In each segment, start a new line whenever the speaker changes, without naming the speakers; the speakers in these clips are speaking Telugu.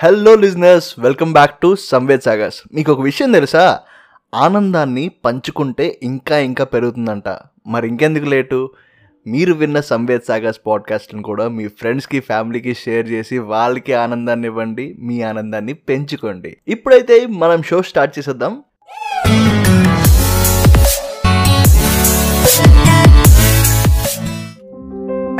Hello listeners welcome back to Samved సాగర్స్ మీకు ఒక విషయం తెలుసా? ఆనందాన్ని పంచుకుంటే ఇంకా ఇంకా పెరుగుతుందంట. మరి ఇంకెందుకు లేటు? మీరు విన్న సంవేద్ సాగర్స్ పాడ్కాస్ట్ని కూడా మీ ఫ్రెండ్స్కి ఫ్యామిలీకి షేర్ చేసి వాళ్ళకి ఆనందాన్ని ఇవ్వండి మీ ఆనందాన్ని పెంచుకోండి. ఇప్పుడైతే మనం షో స్టార్ట్ చేసేద్దాం.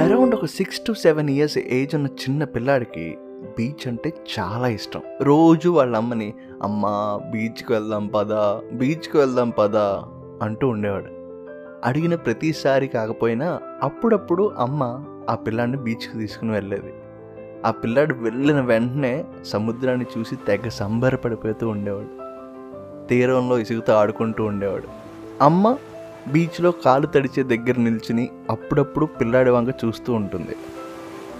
అరౌండ్ ఒక six to seven years age ఉన్న చిన్న పిల్లాడికి బీచ్ అంటే చాలా ఇష్టం. రోజు వాళ్ళ అమ్మని అమ్మ బీచ్కి వెళ్దాం పదా బీచ్కి వెళ్దాం పదా అంటూ ఉండేవాడు. అడిగిన ప్రతిసారి కాకపోయినా అప్పుడప్పుడు అమ్మ ఆ పిల్లాడిని బీచ్కి తీసుకుని వెళ్ళేది. ఆ పిల్లాడు వెళ్ళిన వెంటనే సముద్రాన్ని చూసి తెగ సంబరపడిపోతూ ఉండేవాడు. తీరంలో ఇసుగుతూ ఆడుకుంటూ ఉండేవాడు. అమ్మ బీచ్లో కాలు తడిచే దగ్గర నిల్చుని అప్పుడప్పుడు పిల్లాడి వంక చూస్తూ ఉంటుంది.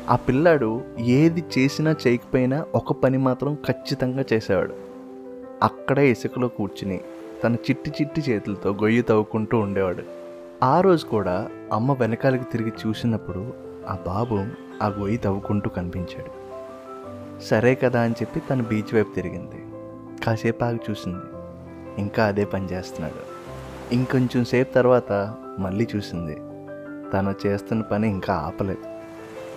ఆ పిల్లాడు ఏది చేసినా చేయకపోయినా ఒక పని మాత్రం ఖచ్చితంగా చేసేవాడు. అక్కడే ఇసుకలో కూర్చుని తన చిట్టి చిట్టి చేతులతో గొయ్యి తవ్వుకుంటూ ఉండేవాడు. ఆ రోజు కూడా అమ్మ వెనకాలకి తిరిగి చూసినప్పుడు ఆ బాబు ఆ గొయ్యి తవ్వుకుంటూ కనిపించాడు. సరే కదా అని చెప్పి తను బీచ్ వైపు తిరిగింది. కాసేపు ఆగి చూసింది. ఇంకా అదే పని చేస్తున్నాడు. ఇంకొంచెం సేపు తర్వాత మళ్ళీ చూసింది. తను చేస్తున్న పని ఇంకా ఆపలేదు.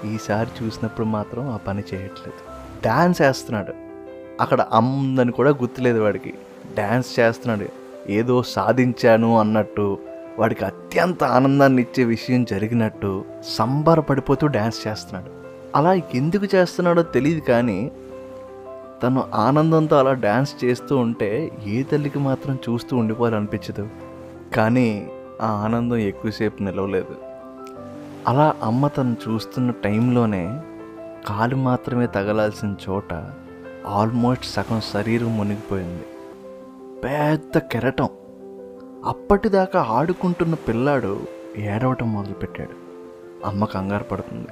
ఈసారి చూసినప్పుడు మాత్రం ఆ పని చేయట్లేదు. డ్యాన్స్ వేస్తున్నాడు. అక్కడ అమ్ముందని కూడా గుర్తులేదు వాడికి. డ్యాన్స్ చేస్తున్నాడు. ఏదో సాధించాను అన్నట్టు వాడికి అత్యంత ఆనందాన్ని ఇచ్చే విషయం జరిగినట్టు సంబరపడిపోతూ డ్యాన్స్ చేస్తున్నాడు. అలా ఎందుకు చేస్తున్నాడో తెలియదు కానీ తను ఆనందంతో అలా డ్యాన్స్ చేస్తూ ఉంటే ఏ తల్లికి మాత్రం చూస్తూ ఉండిపోవాలనిపించదు. కానీ ఆ ఆనందం ఎక్కువసేపు నిలవలేదు. అలా అమ్మ తను చూస్తున్న టైంలోనే కాలు మాత్రమే తగలాల్సిన చోట ఆల్మోస్ట్ సగం శరీరం మునిగిపోయింది. పెద్ద కెరటం. అప్పటిదాకా ఆడుకుంటున్న పిల్లాడు ఏడవటం మొదలుపెట్టాడు. అమ్మ కంగారు పడుతుంది.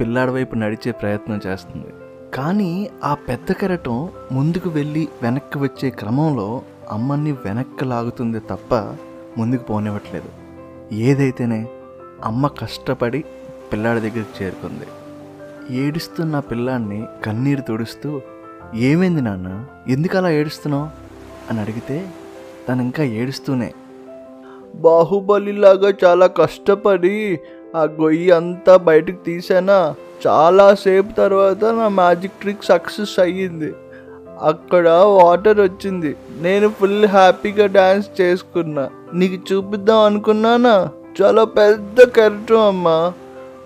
పిల్లాడి వైపు నడిచే ప్రయత్నం చేస్తుంది. కానీ ఆ పెద్ద కెరటం ముందుకు వెళ్ళి వెనక్కి వచ్చే క్రమంలో అమ్మని వెనక్కి లాగుతుంది తప్ప ముందుకు పోనివ్వట్లేదు. ఏదైతేనే అమ్మ కష్టపడి పిల్లాడి దగ్గరికి చేరుకుంది. ఏడుస్తున్న పిల్లాడిని కన్నీరు తుడుస్తూ ఏమైంది నాన్న? ఎందుకు అలా ఏడుస్తున్నావు? అని అడిగితే తను ఇంకా ఏడుస్తూనే బాహుబలిలాగా చాలా కష్టపడి ఆ గొయ్యి అంతా బయటకు తీసానా చాలాసేపు తర్వాత నా మ్యాజిక్ ట్రిక్ సక్సెస్ అయ్యింది. అక్కడ వాటర్ వచ్చింది. నేను ఫుల్ హ్యాపీగా డ్యాన్స్ చేసుకున్నా. నీకు చూపిద్దాం అనుకున్నానా? చాలా పెద్ద కరెంటు అమ్మ.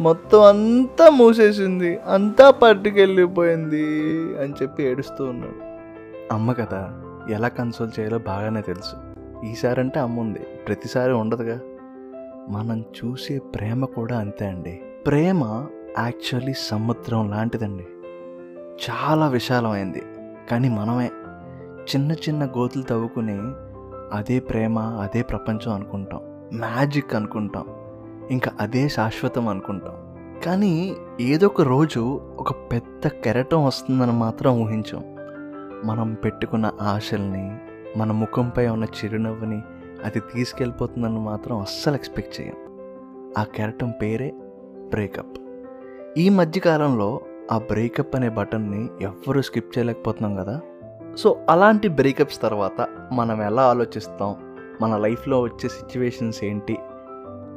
మొత్తం అంతా మూసేసింది. అంతా పట్టుకెళ్ళిపోయింది అని చెప్పి ఏడుస్తూ ఉన్నాడు. అమ్మ కదా ఎలా కన్సోల్ చేయాలో బాగానే తెలుసు. ఈసారి అంటే అమ్మ ఉంది. ప్రతిసారి ఉండదుగా. మనం చూసే ప్రేమ కూడా అంతే అండి. ప్రేమ యాక్చువల్లీ సముద్రం లాంటిదండి. చాలా విశాలమైంది. కానీ మనమే చిన్న చిన్న గోతులు తవ్వుకుని అదే ప్రేమ అదే ప్రపంచం అనుకుంటాం. మ్యాజిక్ అనుకుంటాం. ఇంకా అదే శాశ్వతం అనుకుంటాం. కానీ ఏదో ఒక రోజు ఒక పెద్ద కెరటం వస్తుందని మాత్రం ఊహించాం. మనం పెట్టుకున్న ఆశల్ని మన ముఖంపై ఉన్న చిరునవ్వుని అది తీసుకెళ్ళిపోతుందని మాత్రం అస్సలు ఎక్స్పెక్ట్ చేయం ఆ కెరటం పేరే బ్రేకప్. ఈ మధ్యకాలంలో ఆ బ్రేకప్ అనే బటన్ని ఎవ్వరూ స్కిప్ చేయలేకపోతున్నాం కదా. సో అలాంటి బ్రేకప్స్ తర్వాత మనం ఎలా ఆలోచిస్తాం? మన లైఫ్లో వచ్చే సిచ్యువేషన్స్ ఏంటి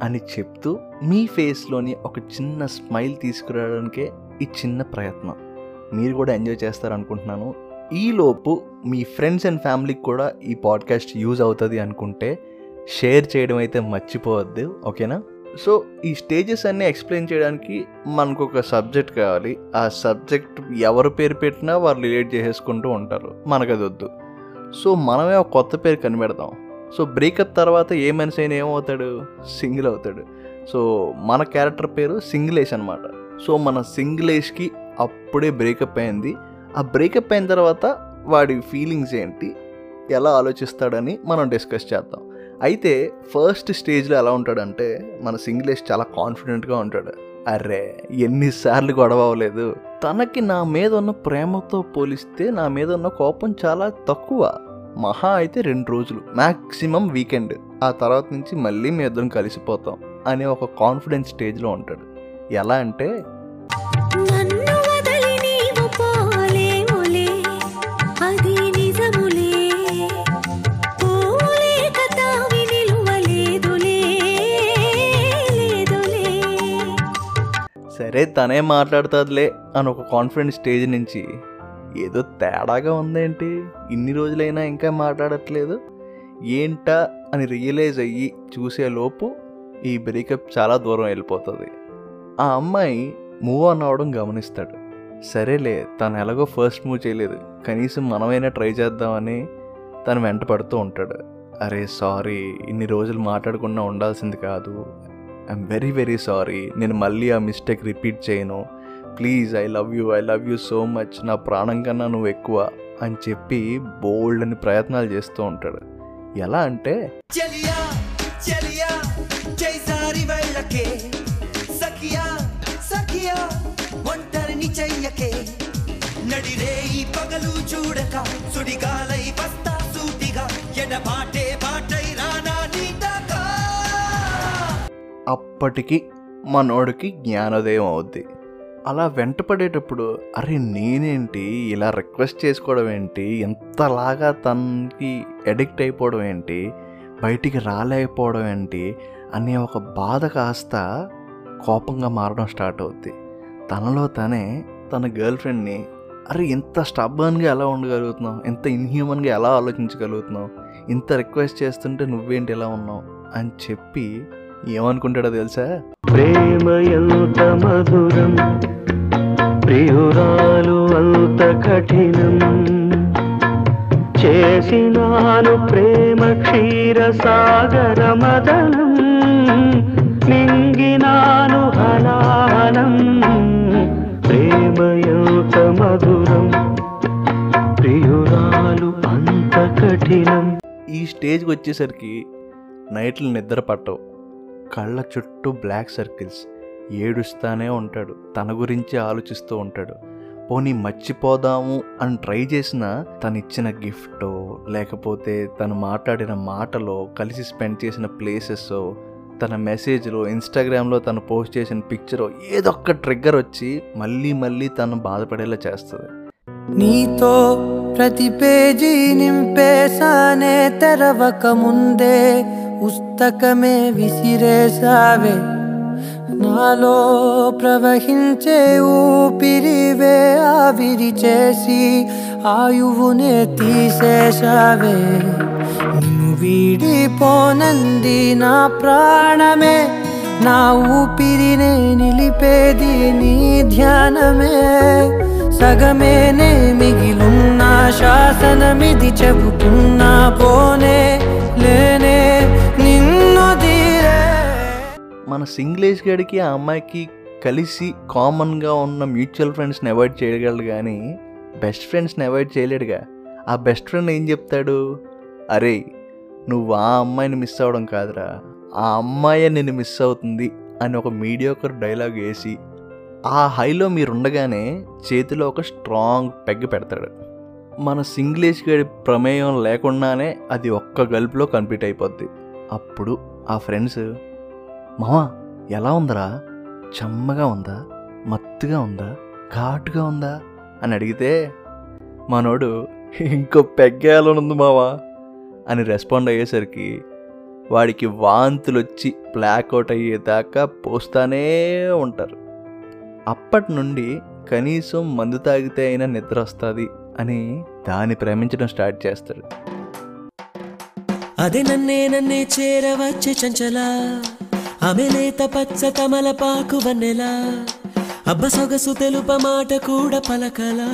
అని చెప్తూ మీ ఫేస్లోని ఒక చిన్న స్మైల్ తీసుకురావడానికే ఈ చిన్న ప్రయత్నం. మీరు కూడా ఎంజాయ్ చేస్తారనుకుంటున్నాను. ఈలోపు మీ ఫ్రెండ్స్ అండ్ ఫ్యామిలీకి కూడా ఈ పాడ్కాస్ట్ యూజ్ అవుతుంది అనుకుంటే షేర్ చేయడం అయితే మర్చిపోవద్దు ఓకేనా? సో ఈ స్టేజెస్ అన్నీ ఎక్స్ప్లెయిన్ చేయడానికి మనకు ఒక సబ్జెక్ట్ కావాలి. ఆ సబ్జెక్ట్ ఎవరు పేరు పెట్టినా వాళ్ళు రిలేట్ చేసేసుకుంటూ ఉంటారు. మనకు అది వద్దు సో మనమే ఒక కొత్త పేరు కనిపెడదాం. సో బ్రేకప్ తర్వాత ఏ మనిషి అయినా ఏమవుతాడు? సింగిల్ అవుతాడు. సో మన క్యారెక్టర్ పేరు సింగిలేష్ అనమాట సో మన సింగిలేష్కి అప్పుడే బ్రేకప్ అయింది. ఆ బ్రేకప్ అయిన తర్వాత వాడి ఫీలింగ్స్ ఏంటి? ఎలా ఆలోచిస్తాడని మనం డిస్కస్ చేద్దాం. అయితే ఫస్ట్ స్టేజ్లో ఎలా ఉంటాడంటే మన సింగిలేష్ చాలా కాన్ఫిడెంట్గా ఉంటాడు. అరే ఎన్నిసార్లు గొడవ అవ్వలేదు. తనకి నా మీద ఉన్న ప్రేమతో పోలిస్తే నా మీద ఉన్న కోపం చాలా తక్కువ. మహా అయితే రెండు రోజులు మ్యాక్సిమం వీకెండ్. ఆ తర్వాత నుంచి మళ్ళీ మీ ఇద్దరం కలిసిపోతాం అనే ఒక కాన్ఫిడెన్స్ స్టేజ్లో ఉంటాడు. ఎలా అంటే
సరే
తనే మాట్లాడుతుందిలే అని ఒక కాన్ఫిడెన్స్ స్టేజ్ నుంచి ఏదో తేడాగా ఉందేంటి? ఇన్ని రోజులైనా ఇంకా మాట్లాడట్లేదు. ఏంటా అని రియలైజ్ అయ్యి చూసేలోపు ఈ బ్రేకప్ చాలా దూరం వెళ్ళిపోతుంది. ఆ అమ్మాయి మూవ్ ఆన్ అవడం గమనిస్తాడు. సరేలే తను ఎలాగో ఫస్ట్ మూవ్ చేయలేదు. కనీసం మనమైనా ట్రై చేద్దామని తను వెంట పడుతూ ఉంటాడు. అరే సారీ ఇన్ని రోజులు మాట్లాడకుండా ఉండాల్సింది కాదు. I'm very very sorry. నేను మళ్ళీ ఆ మిస్టేక్ రిపీట్ చేయను. Please I love you I love you so much నా ప్రాణం కన్నా నువ్వు ఎక్కువ అని చెప్పి బోల్డ్ అని ప్రయత్నాలు చేస్తూ ఉంటాడు. ఎలా అంటే
పగలు చూడక సుడిగాలై వస్తా సూటిగా. ఎడబాటే బాటై రానా
అప్పటికి మనోడికి జ్ఞానోదయం అవుద్ది. అలా వెంటపడేటప్పుడు అరే నేనేంటి? ఇలా రిక్వెస్ట్ చేసుకోవడం ఏంటి? ఎంతలాగా తనకి అడిక్ట్ అయిపోవడం ఏంటి? బయటికి రాలేకపోవడం ఏంటి? అనే ఒక బాధ కాస్త కోపంగా మారడం స్టార్ట్ అవుద్ది. తనలో తనే తన గర్ల్ ఫ్రెండ్ని అరే ఇంత స్టబ్బన్గా ఎలా ఉండగలుగుతున్నావు? ఇంత ఇన్హ్యూమన్గా ఎలా ఆలోచించగలుగుతున్నావు? ఇంత రిక్వెస్ట్ చేస్తుంటే నువ్వేంటి ఎలా ఉన్నావు? అని చెప్పి ఏమనుకుంటాడో తెలుసా?
ప్రేమ ఎంత మధురం ప్రియురాలు అంత కఠినం. చేసినాను ప్రేమ క్షీర సాగర మదనం నింగినాను హలాహలం ప్రేమ ఎంత మధురం ప్రియురాలు అంత కఠినం.
ఈ స్టేజ్కి వచ్చేసరికి నైట్లు నిద్ర పట్టవు. కళ్ళ చుట్టూ బ్లాక్ సర్కిల్స్. ఏడుస్తానే ఉంటాడు. తన గురించి ఆలోచిస్తూ ఉంటాడు. పోనీ మర్చిపోదాము అని ట్రై చేసినా తను ఇచ్చిన గిఫ్ట్ లేకపోతే తను మాట్లాడిన మాటలో కలిసి స్పెండ్ చేసిన ప్లేసెస్ తన మెసేజ్లో ఇన్స్టాగ్రామ్లో తను పోస్ట్ చేసిన పిక్చరో ఏదో ట్రిగ్గర్ వచ్చి మళ్ళీ మళ్ళీ తను బాధపడేలా చేస్తుంది.
నీతో ప్రతి పేజీ నింపేశానే తెరవక ముందే పుస్తకమే విసిరేశావే. నాలో ప్రవహించే ఊపిరివే ఆవిరి చేసి ఆయువునే తీసేశావే. నిన్ను వీడిపోనంది నా ప్రాణమే నా ఊపిరినే నిలిపేది నీ ధ్యానమే. సగమే మిగిలున్న శాసనమిది చెబుతున్నా పోనే లేనే నిన్ను తీరే.
మన సింగ్లేష్ గడికి ఆ అమ్మాయికి కలిసి కామన్గా ఉన్న మ్యూచువల్ ఫ్రెండ్స్ని అవాయిడ్ చేయగలడు కానీ బెస్ట్ ఫ్రెండ్స్ని అవాయిడ్ చేయలేడుగా. ఆ బెస్ట్ ఫ్రెండ్ ఏం చెప్తాడు? అరే నువ్వు ఆ అమ్మాయిని మిస్ అవ్వడం కాదురా. ఆ అమ్మాయే నేను మిస్ అవుతుంది అని ఒక మీడియోకర్ డైలాగ్ వేసి ఆ హైలో మీరు ఉండగానే చేతిలో ఒక స్ట్రాంగ్ పెగ్ పెడతాడు. మన సింగ్లీష్ గడి ప్రమేయం లేకుండానే అది ఒక్క గల్పులో కంప్లీట్ అయిపోద్ది. అప్పుడు ఆ ఫ్రెండ్స్ మామా ఎలా ఉందరా? చెమ్మగా ఉందా? మత్తుగా ఉందా? ఘాటుగా ఉందా? అని అడిగితే మనోడు ఇంకో పెగ్గేయాలనుంది మావా? అని రెస్పాండ్ అయ్యేసరికి వాడికి వాంతులు వచ్చి బ్లాక్అవుట్ అయ్యేదాకా పోస్తానే ఉంటారు. అప్పటి నుండి కనీసం మందు తాగితే అయినా నిద్ర వస్తుంది అని దాన్ని ప్రేమించడం స్టార్ట్ చేస్తాడు.
అదే నన్నే నన్నే చేరవచ్చే చంచలా ఆమె లేత పచ్చ తమలపాకు వన్నెలా అబ్బ సొగసు తెలుప మాట కూడా పలకలా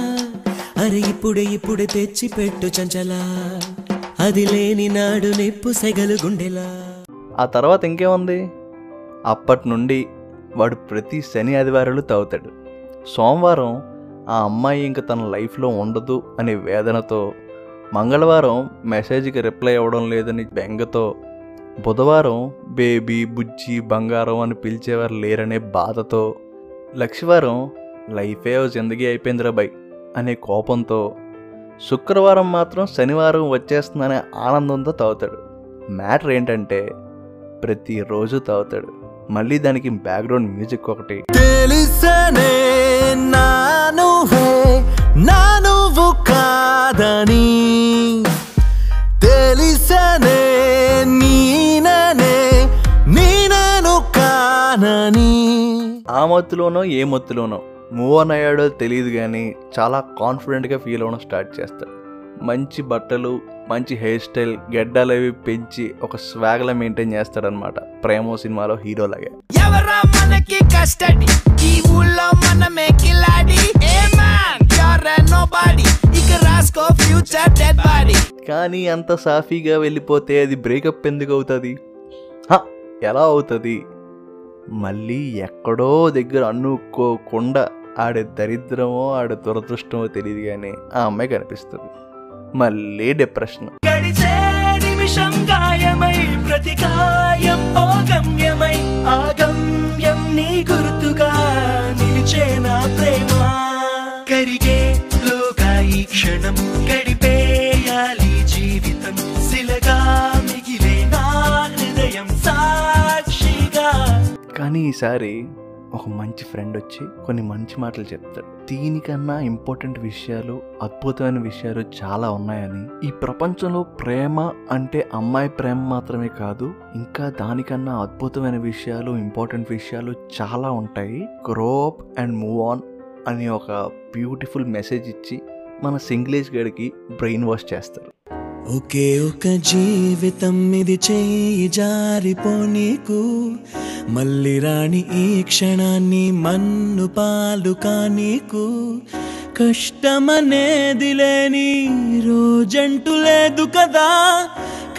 అరే ఇప్పుడే ఇప్పుడే తెచ్చి పెట్టు చంచలా అది లేని నాడు నిప్పు సెగలు గుండెలా.
ఆ తర్వాత ఇంకేముంది? అప్పటి నుండి వాడు ప్రతి శని ఆదివారాలు తాగుతాడు. సోమవారం ఆ అమ్మాయి ఇంక తన లైఫ్లో ఉండదు అనే వేదనతో మంగళవారం మెసేజ్కి రిప్లై అవ్వడం లేదని బెంగతో బుధవారం బేబీ బుజ్జి బంగారం అని పిలిచేవారు లేరనే బాధతో లక్షవారం లైఫే జిందగీ అయిపోయిందిరా బై అనే కోపంతో శుక్రవారం మాత్రం శనివారం వచ్చేస్తుందనే ఆనందంతో తాగుతాడు. మ్యాటర్ ఏంటంటే ప్రతిరోజు తాగుతాడు. మళ్ళీ దానికి బ్యాక్గ్రౌండ్ మ్యూజిక్ ఒకటి.
కాదని. తెలిసనే నీననే నీనను కానని.
ఆమో మత్తులోనో ఏ మత్తులోనో మూవ్ ఆన్ అయ్యాడో తెలియదు కానీ చాలా కాన్ఫిడెంట్గా ఫీల్ అవ్వడం స్టార్ట్ చేస్తాడు. మంచి బట్టలు మంచి హెయిర్ స్టైల్ గెడ్డలు అవి పెంచి ఒక స్వాగ్లా మెయింటైన్ చేస్తాడనమాట ప్రేమో సినిమాలో హీరోలాగే
ఎవరా మనకి కస్టడీ ఈ ఊళ్ళో మనమే కిలాడి. Hey man you're nobody ఇక రాసుకో ఫ్యూచర్ డెడ్ బాడీ
కానీ అంత సాఫీగా వెళ్ళిపోతే అది బ్రేకప్ ఎందుకు అవుతుంది? ఎలా అవుతుంది? మళ్ళీ ఎక్కడో దగ్గర అనుకోకుండా ఆడే దరిద్రమో ఆడే దురదృష్టమో తెలియదు కానీ ఆ అమ్మాయి కనిపిస్తుంది. మళ్ళీ డిప్రెషన్
గడిచే నిమిషం గాయమై ప్రతి గాయం ఓ గమ్యమై ఆ గమ్యం నీ గుర్తుగా నిలిచే నా ప్రేమ. కరిగే లోగా ఈ క్షణం గడిపేయాలి జీవితం శిలగా మిగిలే నా హృదయం సాక్షిగా.
కానీ ఈసారి ఒక మంచి ఫ్రెండ్ వచ్చి కొన్ని మంచి మాటలు చెప్తాడు. దీనికన్నా ఇంపార్టెంట్ విషయాలు అద్భుతమైన విషయాలు చాలా ఉన్నాయని. ఈ ప్రపంచంలో ప్రేమ అంటే అమ్మాయి ప్రేమ మాత్రమే కాదు ఇంకా దానికన్నా అద్భుతమైన విషయాలు ఇంపార్టెంట్ విషయాలు చాలా ఉంటాయి. గ్రోప్ అండ్ మూవ్ ఆన్ అని ఒక బ్యూటిఫుల్ మెసేజ్ ఇచ్చి మన సింగ్లేజ్ గడికి బ్రెయిన్ వాష్ చేస్తారు
ఒకే ఒక జీవితం ఇది చేయి జారిపోనీకు. మళ్ళీ రాణి ఈ క్షణాన్ని మన్ను పాలు కానీకు. కష్టమనేది లేని రోజంటూ లేదు కదా.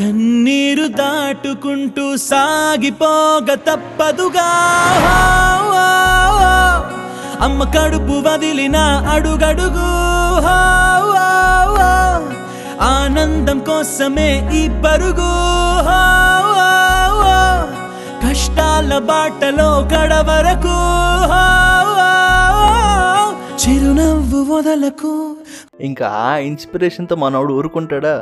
కన్నీరు దాటుకుంటూ సాగిపోగ తప్పదుగా. అమ్మ కడుపు వదిలిన అడుగడుగు. ఆనందం కోసమే ఈ పరుగు. కష్టాల బాటలో కడవరకు చిరునవ్వు వదలకు.
ఇంకా ఆ ఇన్స్పిరేషన్తో మనోడు ఊరుకుంటాడా?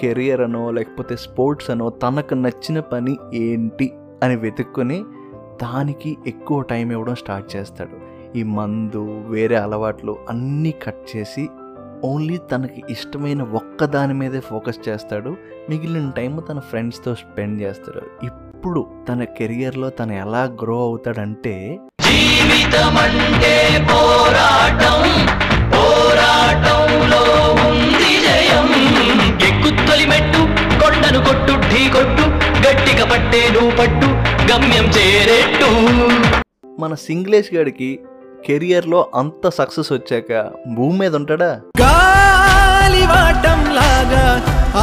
కెరియర్ అనో లేకపోతే స్పోర్ట్స్ అనో తనకు నచ్చిన పని ఏంటి అని వెతుక్కొని దానికి ఎక్కువ టైం ఇవ్వడం స్టార్ట్ చేస్తాడు. ఈ మందు వేరే అలవాట్లు అన్నీ కట్ చేసి ఓన్లీ తనకి ఇష్టమైన ఒక్క దాని మీదే ఫోకస్ చేస్తాడు. మిగిలిన టైం తన ఫ్రెండ్స్తో స్పెండ్ చేస్తాడు. ఇప్పుడు తన కెరియర్లో తను ఎలా గ్రో అవుతాడంటే
ఎక్కుత్తొలి మెట్టు కొండను కొట్టు ఢీ కొట్టు గట్టిగా పట్టు గమ్యం చేరేట్టు.
మన సింగ్లేష్ గడికి కెరియర్లో అంత సక్సెస్ వచ్చాక భూమి మీద ఉంటాడా?
గాలివాటం లాగా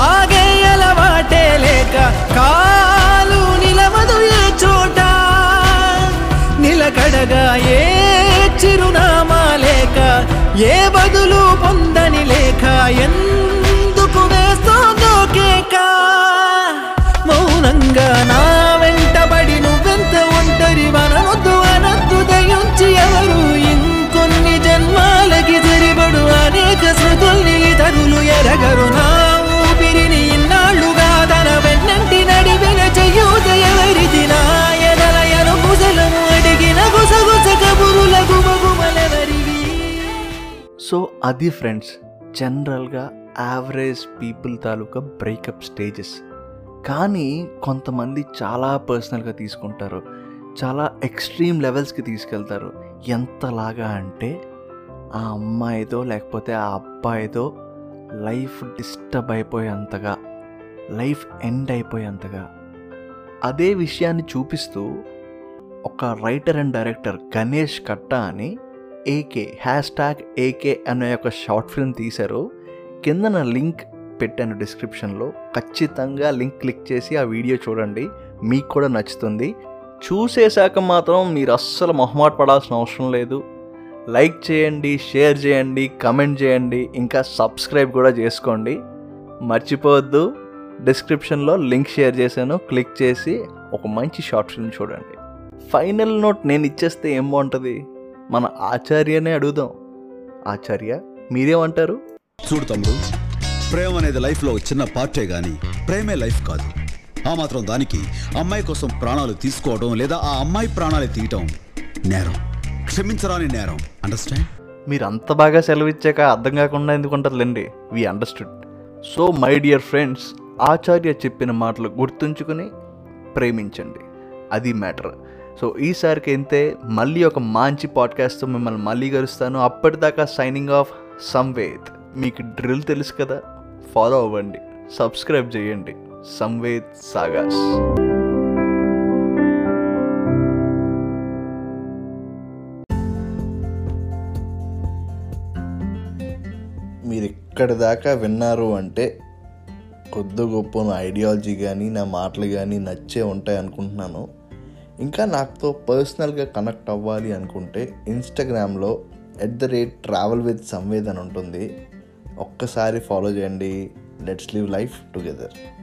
ఆగేయల వాటే లేక కాలు నిలవదు ఏ చోట. నిలకడగా ఏ చిరునామా లేక ఏ బదులు పొందని లేక ఎందుకు వేస్తోందో కేక. మౌనంగా నా ఇతరులు ఎరగరు నా ఊపిరిని ఇన్నాళ్ళుగా తన వెన్నంటి నడివిన చెయ్యూత ఎవరిది నా కుశలము అడిగిన గుసగుస కబురుల గుమగుమలెవరివి.
సో అది ఫ్రెండ్స్ జనరల్గా యావరేజ్ పీపుల్ తాలూకా బ్రేకప్ స్టేజెస్. కానీ కొంతమంది చాలా పర్సనల్గా తీసుకుంటారు. చాలా ఎక్స్ట్రీమ్ లెవెల్స్కి తీసుకెళ్తారు. ఎంతలాగా అంటే ఆ అమ్మాయిదో లేకపోతే ఆ అబ్బాయిదో లైఫ్ డిస్టర్బ్ అయిపోయేంతగా లైఫ్ ఎండ్ అయిపోయేంతగా అదే విషయాన్ని చూపిస్తూ ఒక రైటర్ అండ్ డైరెక్టర్ గణేష్ కట్ట అని ఏకే హ్యాష్ ట్యాగ్ ఏకే అనే ఒక షార్ట్ ఫిల్మ్ తీశారు. కింద నా లింక్ పెట్టాను డిస్క్రిప్షన్లో. ఖచ్చితంగా లింక్ క్లిక్ చేసి ఆ వీడియో చూడండి. మీకు కూడా నచ్చుతుంది. చూసేశాక మాత్రం మీరు అస్సలు మొహమాట పడాల్సిన అవసరం లేదు. లైక్ చేయండి షేర్ చేయండి కమెంట్ చేయండి ఇంకా సబ్స్క్రైబ్ కూడా చేసుకోండి. మర్చిపోవద్దు డిస్క్రిప్షన్లో లింక్ షేర్ చేశాను క్లిక్ చేసి ఒక మంచి షార్ట్ ఫిల్మ్ చూడండి. ఫైనల్ నోట్ నేను ఇచ్చేస్తే ఏం బాగుంటుంది? మన ఆచార్యనే అడుగుదాం. ఆచార్య మీరేమంటారు?
చూడు తమ్ముడు ప్రేమ అనేది లైఫ్లో చిన్న పార్టే కానీ ప్రేమే లైఫ్ కాదు. ఆ మాత్రం దానికి అమ్మాయి కోసం ప్రాణాలు తీసుకోవడం లేదా ఆ అమ్మాయి ప్రాణాలు తీయటం నేరం. క్షమించరాని నేరం. అండర్స్టాండ్
మీరు అంత బాగా సెలవిచ్చాక అర్థం కాకుండా ఎందుకు ఉంటుందిలేండి we understood so my dear friends Acharya చెప్పిన మాటలు గుర్తుంచుకుని ప్రేమించండి. అది మ్యాటర్
సో ఈసారికి అయితే మళ్ళీ ఒక మంచి పాడ్కాస్ట్తో మిమ్మల్ని మళ్ళీ కలుస్తాను. అప్పటిదాకా సైనింగ్ ఆఫ్ సంవేద్ మీకు డ్రిల్ తెలుసు కదా? ఫాలో అవ్వండి. సబ్స్క్రైబ్ చేయండి. సంవేద్ సాగాస్
ఇక్కడి దాకా విన్నారు అంటే కొద్ది గొప్ప నా ఐడియాలజీ కానీ నా మాటలు కానీ నచ్చే ఉంటాయి అనుకుంటున్నాను. ఇంకా నాతో పర్సనల్గా కనెక్ట్ అవ్వాలి అనుకుంటే ఇన్స్టాగ్రామ్లో at the rate travel with Samvedana ఉంటుంది. ఒక్కసారి ఫాలో చేయండి. Let's live life together.